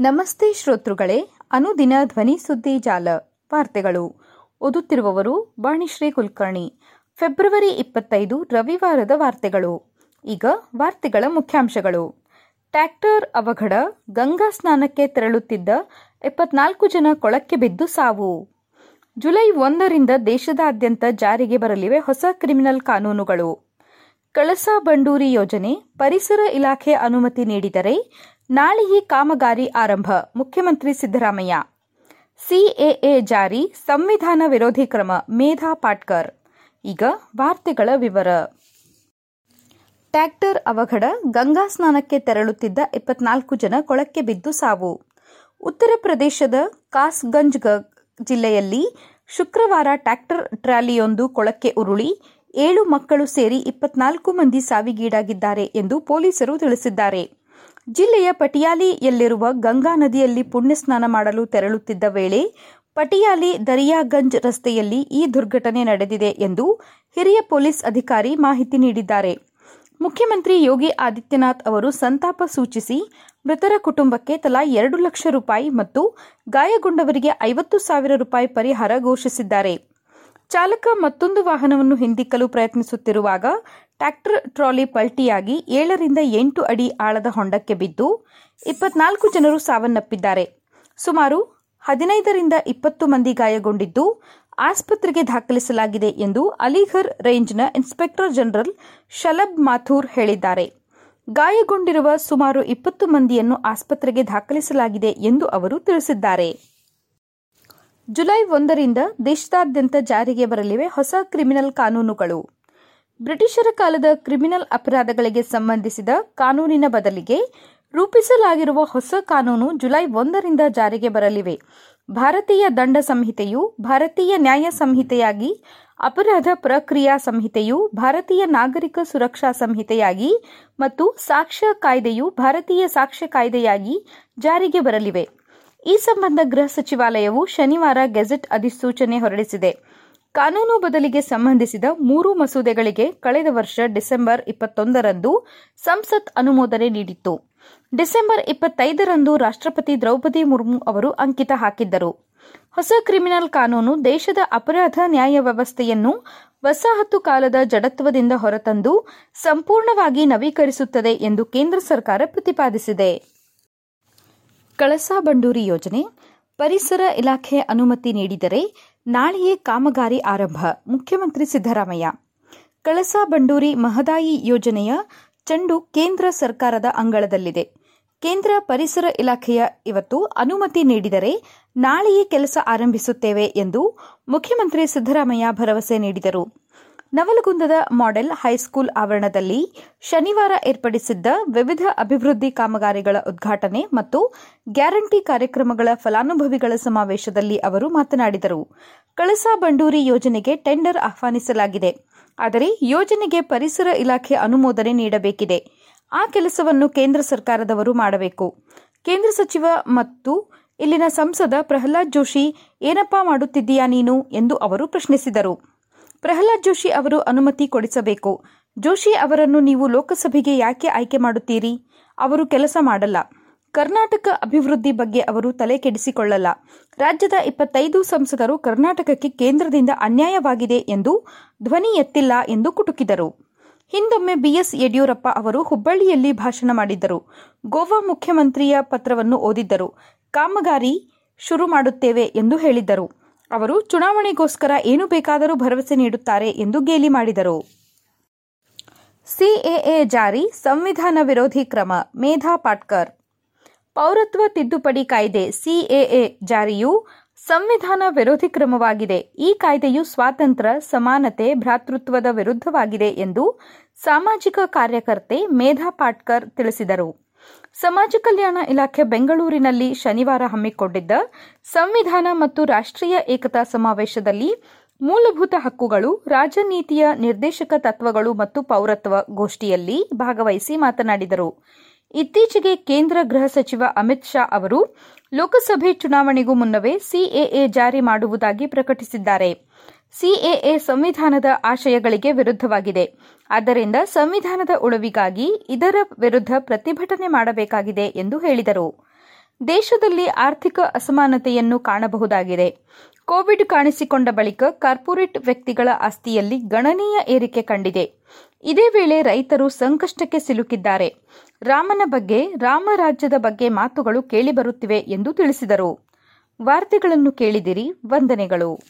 ನಮಸ್ತೆ ಶ್ರೋತೃಗಳೇ, ಅನುದಿನ ಧ್ವನಿ ಸುದ್ದಿ ಜಾಲ ವಾರ್ತೆಗಳು. ಓದುತ್ತಿರುವವರು ಬಾಣಿಶ್ರೀ ಕುಲಕರ್ಣಿ. ಫೆಬ್ರವರಿ ಇಪ್ಪತ್ತೈದು ರವಿವಾರದ ವಾರ್ತೆಗಳು. ಈಗ ವಾರ್ತೆಗಳ ಮುಖ್ಯಾಂಶಗಳು. ಟ್ರ್ಯಾಕ್ಟರ್ ಅವಘಡ ಗಂಗಾ ಸ್ನಾನಕ್ಕೆ ತೆರಳುತ್ತಿದ್ದ ಎಪ್ಪತ್ನಾಲ್ಕು ಜನ ಕೊಳಕ್ಕೆ ಬಿದ್ದು ಸಾವು. ಜುಲೈ ಒಂದರಿಂದ ದೇಶದಾದ್ಯಂತ ಜಾರಿಗೆ ಬರಲಿವೆ ಹೊಸ ಕ್ರಿಮಿನಲ್ ಕಾನೂನುಗಳು. ಕಳಸಾ ಬಂಡೂರಿ ಯೋಜನೆ ಪರಿಸರ ಇಲಾಖೆ ಅನುಮತಿ ನೀಡಿದರೆ ನಾಳೆಯೇ ಕಾಮಗಾರಿ ಆರಂಭ. ಮುಖ್ಯಮಂತ್ರಿ ಸಿದ್ದರಾಮಯ್ಯ. ಸಿಎಎ ಜಾರಿ ಸಂವಿಧಾನ ವಿರೋಧಿ ಕ್ರಮ, ಮೇಧಾ ಪಾಟ್ಕರ್. ಈಗ ವಾರ್ತೆಗಳ ವಿವರ. ಟ್ರ್ಯಾಕ್ಟರ್ ಅವಘಡ ಗಂಗಾ ಸ್ನಾನಕ್ಕೆ ತೆರಳುತ್ತಿದ್ದ ಇಪ್ಪತ್ನಾಲ್ಕು ಜನ ಕೊಳಕ್ಕೆ ಬಿದ್ದು ಸಾವು. ಉತ್ತರ ಪ್ರದೇಶದ ಕಾಸ್ಗಂಜ್ ಜಿಲ್ಲೆಯಲ್ಲಿ ಶುಕ್ರವಾರ ಟ್ರ್ಯಾಕ್ಟರ್ ಟ್ರಾಲಿಯೊಂದು ಕೊಳಕ್ಕೆ ಉರುಳಿ, ಏಳು ಮಕ್ಕಳು ಸೇರಿ ಇಪ್ಪತ್ನಾಲ್ಕು ಮಂದಿ ಸಾವಿಗೀಡಾಗಿದ್ದಾರೆ ಎಂದು ಪೊಲೀಸರು ತಿಳಿಸಿದ್ದಾರೆ. ಜಿಲ್ಲೆಯ ಪಟಿಯಾಲಿಯಲ್ಲಿರುವ ಗಂಗಾ ನದಿಯಲ್ಲಿ ಪುಣ್ಯ ಸ್ನಾನ ಮಾಡಲು ತೆರಳುತ್ತಿದ್ದ ವೇಳೆ ಪಟಿಯಾಲಿ ದರಿಯಾಗಂಜ್ ರಸ್ತೆಯಲ್ಲಿ ಈ ದುರ್ಘಟನೆ ನಡೆದಿದೆ ಎಂದು ಹಿರಿಯ ಪೊಲೀಸ್ ಅಧಿಕಾರಿ ಮಾಹಿತಿ ನೀಡಿದ್ದಾರೆ. ಮುಖ್ಯಮಂತ್ರಿ ಯೋಗಿ ಆದಿತ್ಯನಾಥ್ ಅವರು ಸಂತಾಪ ಸೂಚಿಸಿ, ಮೃತರ ಕುಟುಂಬಕ್ಕೆ ತಲಾ ಎರಡು ಲಕ್ಷ ರೂಪಾಯಿ ಮತ್ತು ಗಾಯಗೊಂಡವರಿಗೆ ಐವತ್ತು ಸಾವಿರ ರೂಪಾಯಿ ಪರಿಹಾರ ಘೋಷಿಸಿದ್ದಾರೆ. ಚಾಲಕ ಮತ್ತೊಂದು ವಾಹನವನ್ನು ಹಿಂದಿಕ್ಕಲು ಪ್ರಯತ್ನಿಸುತ್ತಿರುವಾಗ ಟ್ರ್ಯಾಕ್ಟರ್ ಟ್ರಾಲಿ ಪಲ್ಟಿಯಾಗಿ ಏಳರಿಂದ ಎಂಟು ಅಡಿ ಆಳದ ಹೊಂಡಕ್ಕೆ ಬಿದ್ದು ಇಪ್ಪತ್ನಾಲ್ಕು ಜನರು ಸಾವನ್ನಪ್ಪಿದ್ದಾರೆ. ಸುಮಾರು ಹದಿನೈದರಿಂದ ಇಪ್ಪತ್ತು ಮಂದಿ ಗಾಯಗೊಂಡಿದ್ದು ಆಸ್ಪತ್ರೆಗೆ ದಾಖಲಿಸಲಾಗಿದೆ ಎಂದು ಅಲಿಘರ್ ರೇಂಜ್ನ ಇನ್ಸ್ಪೆಕ್ಟರ್ ಜನರಲ್ ಶಲಬ್ ಮಾಥೂರ್ ಹೇಳಿದ್ದಾರೆ. ಗಾಯಗೊಂಡಿರುವ ಸುಮಾರು ಇಪ್ಪತ್ತು ಮಂದಿಯನ್ನು ಆಸ್ಪತ್ರೆಗೆ ದಾಖಲಿಸಲಾಗಿದೆ ಎಂದು ಅವರು ತಿಳಿಸಿದ್ದಾರೆ. ಜುಲೈ ಒಂದರಿಂದ ದೇಶದಾದ್ಯಂತ ಜಾರಿಗೆ ಬರಲಿವೆ ಹೊಸ ಕ್ರಿಮಿನಲ್ ಕಾನೂನುಗಳು. ಬ್ರಿಟಿಷರ ಕಾಲದ ಕ್ರಿಮಿನಲ್ ಅಪರಾಧಗಳಿಗೆ ಸಂಬಂಧಿಸಿದ ಕಾನೂನಿನ ಬದಲಿಗೆ ರೂಪಿಸಲಾಗಿರುವ ಹೊಸ ಕಾನೂನು ಜುಲೈ ಒಂದರಿಂದ ಜಾರಿಗೆ ಬರಲಿವೆ. ಭಾರತೀಯ ದಂಡ ಸಂಹಿತೆಯು ಭಾರತೀಯ ನ್ಯಾಯ ಸಂಹಿತೆಯಾಗಿ, ಅಪರಾಧ ಪ್ರಕ್ರಿಯಾ ಸಂಹಿತೆಯು ಭಾರತೀಯ ನಾಗರಿಕ ಸುರಕ್ಷಾ ಸಂಹಿತೆಯಾಗಿ ಮತ್ತು ಸಾಕ್ಷ್ಯ ಕಾಯ್ದೆಯು ಭಾರತೀಯ ಸಾಕ್ಷ್ಯ ಕಾಯ್ದೆಯಾಗಿ ಜಾರಿಗೆ ಬರಲಿವೆ. ಈ ಸಂಬಂಧ ಗೃಹ ಸಚಿವಾಲಯವು ಶನಿವಾರ ಗೆಜೆಟ್ ಅಧಿಸೂಚನೆ ಹೊರಡಿಸಿದೆ. ಕಾನೂನು ಬದಲಿಗೆ ಸಂಬಂಧಿಸಿದ ಮೂರು ಮಸೂದೆಗಳಿಗೆ ಕಳೆದ ವರ್ಷ ಡಿಸೆಂಬರ್ ಇಪ್ಪತ್ತೊಂದರಂದು ಸಂಸತ್ ಅನುಮೋದನೆ ನೀಡಿತ್ತು. ಡಿಸೆಂಬರ್ ಇಪ್ಪತ್ತೈದರಂದು ರಾಷ್ಟ್ರಪತಿ ದ್ರೌಪದಿ ಮುರ್ಮು ಅವರು ಅಂಕಿತ ಹಾಕಿದ್ದರು. ಹೊಸ ಕ್ರಿಮಿನಲ್ ಕಾನೂನು ದೇಶದ ಅಪರಾಧ ನ್ಯಾಯ ವ್ಯವಸ್ಥೆಯನ್ನು ವಸಾಹತು ಕಾಲದ ಜಡತ್ವದಿಂದ ಹೊರತಂದು ಸಂಪೂರ್ಣವಾಗಿ ನವೀಕರಿಸುತ್ತದೆ ಎಂದು ಕೇಂದ್ರ ಸರ್ಕಾರ ಪ್ರತಿಪಾದಿಸಿದೆ. ಕಳಸಾ ಬಂಡೂರಿ ಯೋಜನೆ, ಪರಿಸರ ಇಲಾಖೆ ಅನುಮತಿ ನೀಡಿದರೆ ನಾಳೆಯೇ ಕಾಮಗಾರಿ ಆರಂಭ. ಮುಖ್ಯಮಂತ್ರಿ ಸಿದ್ದರಾಮಯ್ಯ. ಕಳಸಾ ಬಂಡೂರಿ ಮಹದಾಯಿ ಯೋಜನೆಯ ಚೆಂಡು ಕೇಂದ್ರ ಸರ್ಕಾರದ ಅಂಗಳದಲ್ಲಿದೆ. ಕೇಂದ್ರ ಪರಿಸರ ಇಲಾಖೆಯ ಇವತ್ತು ಅನುಮತಿ ನೀಡಿದರೆ ನಾಳೆಯೇ ಕೆಲಸ ಆರಂಭಿಸುತ್ತೇವೆ ಎಂದು ಮುಖ್ಯಮಂತ್ರಿ ಸಿದ್ದರಾಮಯ್ಯ ಭರವಸೆ ನೀಡಿದರು. ನವಲಗುಂದದ ಮಾಡೆಲ್ ಹೈಸ್ಕೂಲ್ ಆವರಣದಲ್ಲಿ ಶನಿವಾರ ಏರ್ಪಡಿಸಿದ್ದ ವಿವಿಧ ಅಭಿವೃದ್ಧಿ ಕಾಮಗಾರಿಗಳ ಉದ್ಘಾಟನೆ ಮತ್ತು ಗ್ಯಾರಂಟಿ ಕಾರ್ಯಕ್ರಮಗಳ ಫಲಾನುಭವಿಗಳ ಸಮಾವೇಶದಲ್ಲಿ ಅವರು ಮಾತನಾಡಿದರು. ಕಳಸಾ ಬಂಡೂರಿ ಯೋಜನೆಗೆ ಟೆಂಡರ್ ಆಹ್ವಾನಿಸಲಾಗಿದೆ. ಆದರೆ ಯೋಜನೆಗೆ ಪರಿಸರ ಇಲಾಖೆ ಅನುಮೋದನೆ ನೀಡಬೇಕಿದೆ. ಆ ಕೆಲಸವನ್ನು ಕೇಂದ್ರ ಸರ್ಕಾರದವರು ಮಾಡಬೇಕು. ಕೇಂದ್ರ ಸಚಿವ ಮತ್ತು ಇಲ್ಲಿನ ಸಂಸದ ಪ್ರಹ್ಲಾದ್ ಜೋಶಿ, ಏನಪ್ಪಾ ಮಾಡುತ್ತಿದ್ದೀಯಾ ನೀನು? ಎಂದು ಅವರು ಪ್ರಶ್ನಿಸಿದರು. ಪ್ರಹ್ಲಾದ್ ಜೋಶಿ ಅವರು ಅನುಮತಿ ಕೊಡಿಸಬೇಕು. ಜೋಶಿ ಅವರನ್ನು ನೀವು ಲೋಕಸಭೆಗೆ ಯಾಕೆ ಆಯ್ಕೆ ಮಾಡುತ್ತೀರಿ? ಅವರು ಕೆಲಸ ಮಾಡಲ್ಲ. ಕರ್ನಾಟಕ ಅಭಿವೃದ್ಧಿ ಬಗ್ಗೆ ಅವರು ತಲೆ ಕೆಡಿಸಿಕೊಳ್ಳಲ್ಲ. ರಾಜ್ಯದ ಇಪ್ಪತ್ತೈದು ಸಂಸದರು ಕರ್ನಾಟಕಕ್ಕೆ ಕೇಂದ್ರದಿಂದ ಅನ್ಯಾಯವಾಗಿದೆ ಎಂದು ಧ್ವನಿ ಎತ್ತಿಲ್ಲ ಎಂದು ಕುಟುಕಿದರು. ಹಿಂದೊಮ್ಮೆ ಬಿಎಸ್ ಯಡಿಯೂರಪ್ಪ ಅವರು ಹುಬ್ಬಳ್ಳಿಯಲ್ಲಿ ಭಾಷಣ ಮಾಡಿದ್ದರು. ಗೋವಾ ಮುಖ್ಯಮಂತ್ರಿಯ ಪತ್ರವನ್ನು ಓದಿದ್ದರು. ಕಾಮಗಾರಿ ಶುರು ಮಾಡುತ್ತೇವೆ ಎಂದು ಹೇಳಿದ್ದರು. ಅವರು ಚುನಾವಣೆಗೋಸ್ಕರ ಏನು ಬೇಕಾದರೂ ಭರವಸೆ ನೀಡುತ್ತಾರೆ ಎಂದು ಗೇಲಿ ಮಾಡಿದರು. ಸಿಎಎ ಜಾರಿ ಸಂವಿಧಾನ ವಿರೋಧಿ ಕ್ರಮ, ಮೇಧಾ ಪಾಟ್ಕರ್. ಪೌರತ್ವ ತಿದ್ದುಪಡಿ ಕಾಯ್ದೆ ಸಿಎಎ ಜಾರಿಯು ಸಂವಿಧಾನ ವಿರೋಧಿ ಕ್ರಮವಾಗಿದೆ. ಈ ಕಾಯ್ದೆಯು ಸ್ವಾತಂತ್ರ್ಯ, ಸಮಾನತೆ, ಭ್ರಾತೃತ್ವದ ವಿರುದ್ಧವಾಗಿದೆ ಎಂದು ಸಾಮಾಜಿಕ ಕಾರ್ಯಕರ್ತೆ ಮೇಧಾ ಪಾಟ್ಕರ್ ತಿಳಿಸಿದರು. ಸಮಾಜ ಕಲ್ಯಾಣ ಇಲಾಖೆ ಬೆಂಗಳೂರಿನಲ್ಲಿ ಶನಿವಾರ ಹಮ್ಮಿಕೊಂಡಿದ್ದ ಸಂವಿಧಾನ ಮತ್ತು ರಾಷ್ಟ್ರೀಯ ಏಕತಾ ಸಮಾವೇಶದಲ್ಲಿ ಮೂಲಭೂತ ಹಕ್ಕುಗಳು, ರಾಜನೀತಿಯ ನಿರ್ದೇಶಕ ತತ್ವಗಳು ಮತ್ತು ಪೌರತ್ವ ಗೋಷ್ಠಿಯಲ್ಲಿ ಭಾಗವಹಿಸಿ ಮಾತನಾಡಿದರು. ಇತ್ತೀಚೆಗೆ ಕೇಂದ್ರ ಗೃಹ ಸಚಿವ ಅಮಿತ್ ಶಾ ಅವರು ಲೋಕಸಭೆ ಚುನಾವಣೆಗೂ ಮುನ್ನವೇ ಸಿಎಎ ಜಾರಿ ಮಾಡುವುದಾಗಿ ಪ್ರಕಟಿಸಿದ್ದಾರೆ. ಸಿಎಎ ಸಂವಿಧಾನದ ಆಶಯಗಳಿಗೆ ವಿರುದ್ಧವಾಗಿದೆ. ಆದ್ದರಿಂದ ಸಂವಿಧಾನದ ಉಳವಿಗಾಗಿ ಇದರ ವಿರುದ್ಧ ಪ್ರತಿಭಟನೆ ಮಾಡಬೇಕಾಗಿದೆ ಎಂದು ಹೇಳಿದರು. ದೇಶದಲ್ಲಿ ಆರ್ಥಿಕ ಅಸಮಾನತೆಯನ್ನು ಕಾಣಬಹುದಾಗಿದೆ. ಕೋವಿಡ್ ಕಾಣಿಸಿಕೊಂಡ ಬಳಿಕ ಕಾರ್ಪೊರೇಟ್ ವ್ಯಕ್ತಿಗಳ ಆಸ್ತಿಯಲ್ಲಿ ಗಣನೀಯ ಏರಿಕೆ ಕಂಡಿದೆ. ಇದೇ ವೇಳೆ ರೈತರು ಸಂಕಷ್ಟಕ್ಕೆ ಸಿಲುಕಿದ್ದಾರೆ. ರಾಮನ ಬಗ್ಗೆ ರಾಮರಾಜ್ಯದ ಬಗ್ಗೆ ಮಾತುಗಳು ಕೇಳಿಬರುತ್ತಿವೆ ಎಂದು ತಿಳಿಸಿದರು. ವಾರ್ತೆಗಳನ್ನು ಕೇಳಿದಿರಿ, ವಂದನೆಗಳು.